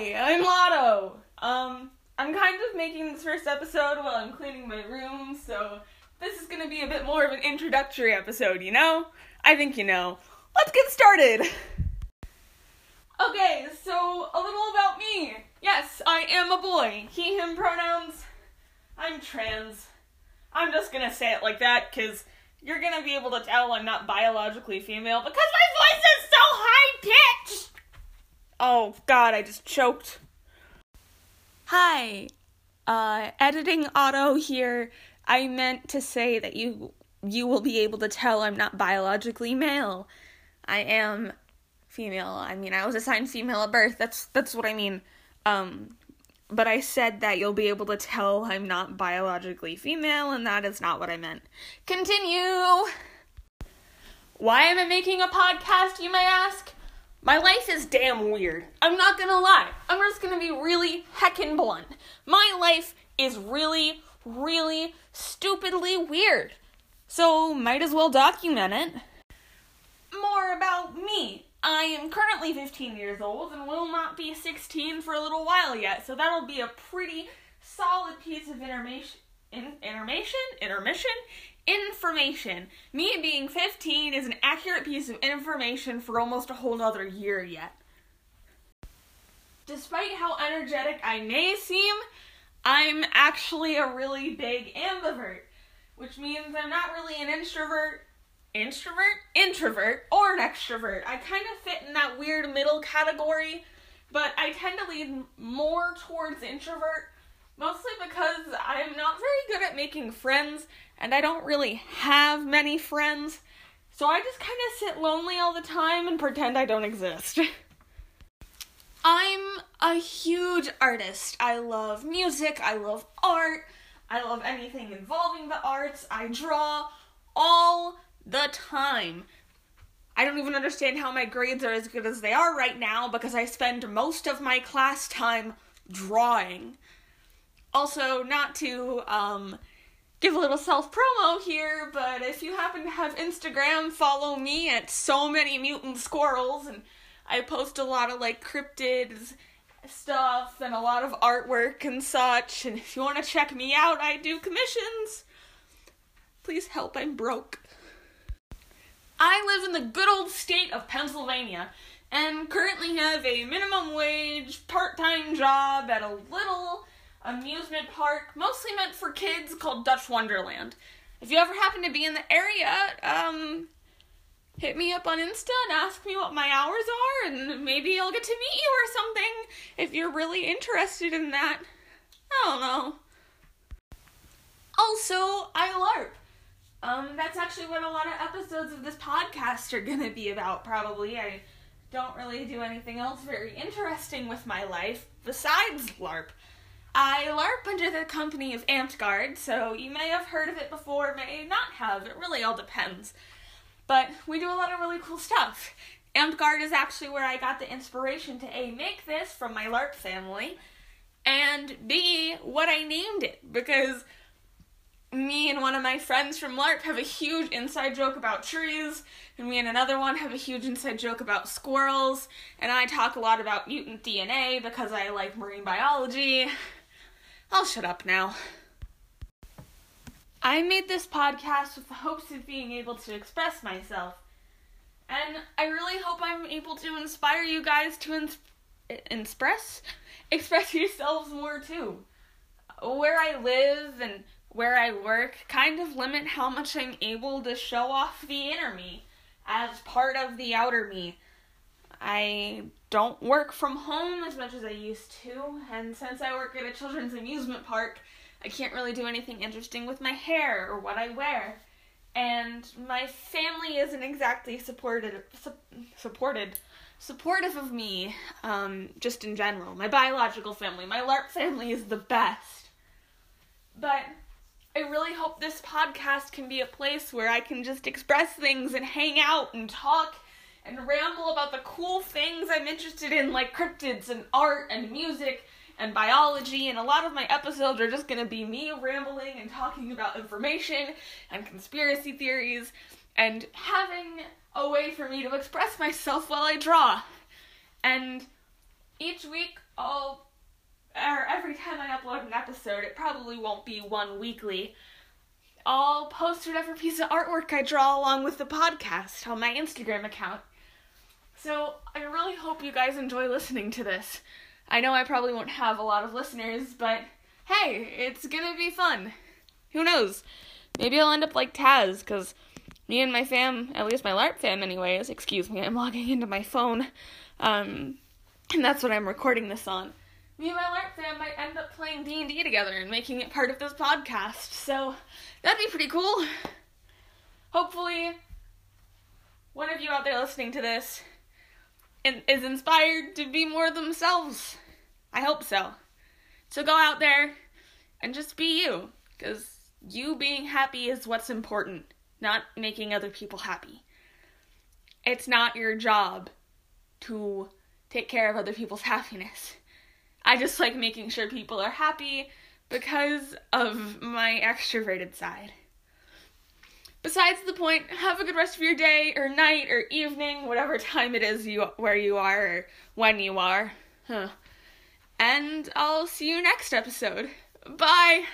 I'm Otto. Um, I'm kind of making this first episode while I'm cleaning my room, so this is gonna be a bit more of an introductory episode, you know? I think you know. Let's get started! Okay, so a little about me. Yes, I am a boy. He, him pronouns. I'm trans. I'm just gonna say it like that because you're gonna be able to tell I'm not biologically female because my voice is so high pitched! Oh god, I just choked. Hi. Uh editing Otto here. I meant to say that you you will be able to tell I'm not biologically male. I am female. I mean, I was assigned female at birth. That's that's what I mean. Um but I said that you'll be able to tell I'm not biologically female, and that is not what I meant. Continue! Why am I making a podcast, you may ask? My life is damn weird. I'm not gonna lie. I'm just gonna be really heckin' blunt. My life is really, really stupidly weird. So, might as well document it. More about me. I am currently 15 years old and will not be 16 for a little while yet, so that'll be a pretty solid piece of information. In, intermission? Intermission? Information. Me being 15 is an accurate piece of information for almost a whole nother year yet. Despite how energetic I may seem, I'm actually a really big ambivert, which means I'm not really an introvert introvert, introvert, or an extrovert. I kind of fit in that weird middle category, but I tend to lean more towards introvert, mostly because I'm not very good at making friends, and I don't really have many friends. So I just kind of sit lonely all the time and pretend I don't exist. I'm a huge artist. I love music, I love art, I love anything involving the arts. I draw all the time. I don't even understand how my grades are as good as they are right now because I spend most of my class time drawing. Also, not to um, give a little self promo here, but if you happen to have Instagram, follow me at so many mutant squirrels, and I post a lot of like cryptids stuff and a lot of artwork and such. And if you want to check me out, I do commissions. Please help, I'm broke. I live in the good old state of Pennsylvania and currently have a minimum wage part time job at a little amusement park, mostly meant for kids, called Dutch Wonderland. If you ever happen to be in the area, um, hit me up on Insta and ask me what my hours are, and maybe I'll get to meet you or something if you're really interested in that. I don't know. Also, I LARP. Um, that's actually what a lot of episodes of this podcast are gonna be about, probably. I don't really do anything else very interesting with my life besides LARP. I LARP under the company of Amtgard, so you may have heard of it before, may not have. It really all depends. But we do a lot of really cool stuff. Amtgard is actually where I got the inspiration to A, make this from my LARP family, and B, what I named it, because me and one of my friends from LARP have a huge inside joke about trees, and me and another one have a huge inside joke about squirrels, and I talk a lot about mutant DNA because I like marine biology. I'll shut up now. I made this podcast with the hopes of being able to express myself, and I really hope I'm able to inspire you guys to ins- express express yourselves more too. Where I live and where I work kind of limit how much I'm able to show off the inner me as part of the outer me. I don't work from home as much as I used to, and since I work at a children's amusement park, I can't really do anything interesting with my hair or what I wear. And my family isn't exactly supported su- supported supportive of me um, just in general. My biological family, my LARP family is the best. But I really hope this podcast can be a place where I can just express things and hang out and talk and ramble about the cool things I'm interested in, like cryptids and art and music and biology. And a lot of my episodes are just gonna be me rambling and talking about information and conspiracy theories and having a way for me to express myself while I draw. And each week I'll or every time I upload an episode, it probably won't be one weekly. I'll post whatever piece of artwork I draw along with the podcast on my Instagram account. So I really hope you guys enjoy listening to this. I know I probably won't have a lot of listeners, but hey, it's gonna be fun. Who knows? Maybe I'll end up like Taz, because me and my fam, at least my LARP fam, anyways, excuse me, I'm logging into my phone, um, and that's what I'm recording this on me and my LARP fam might end up playing D&D together and making it part of this podcast. So that'd be pretty cool. Hopefully, one of you out there listening to this is inspired to be more themselves. I hope so. So go out there and just be you, because you being happy is what's important, not making other people happy. It's not your job to take care of other people's happiness. I just like making sure people are happy because of my extroverted side. Besides the point, have a good rest of your day or night or evening, whatever time it is you where you are or when you are. Huh. And I'll see you next episode. Bye.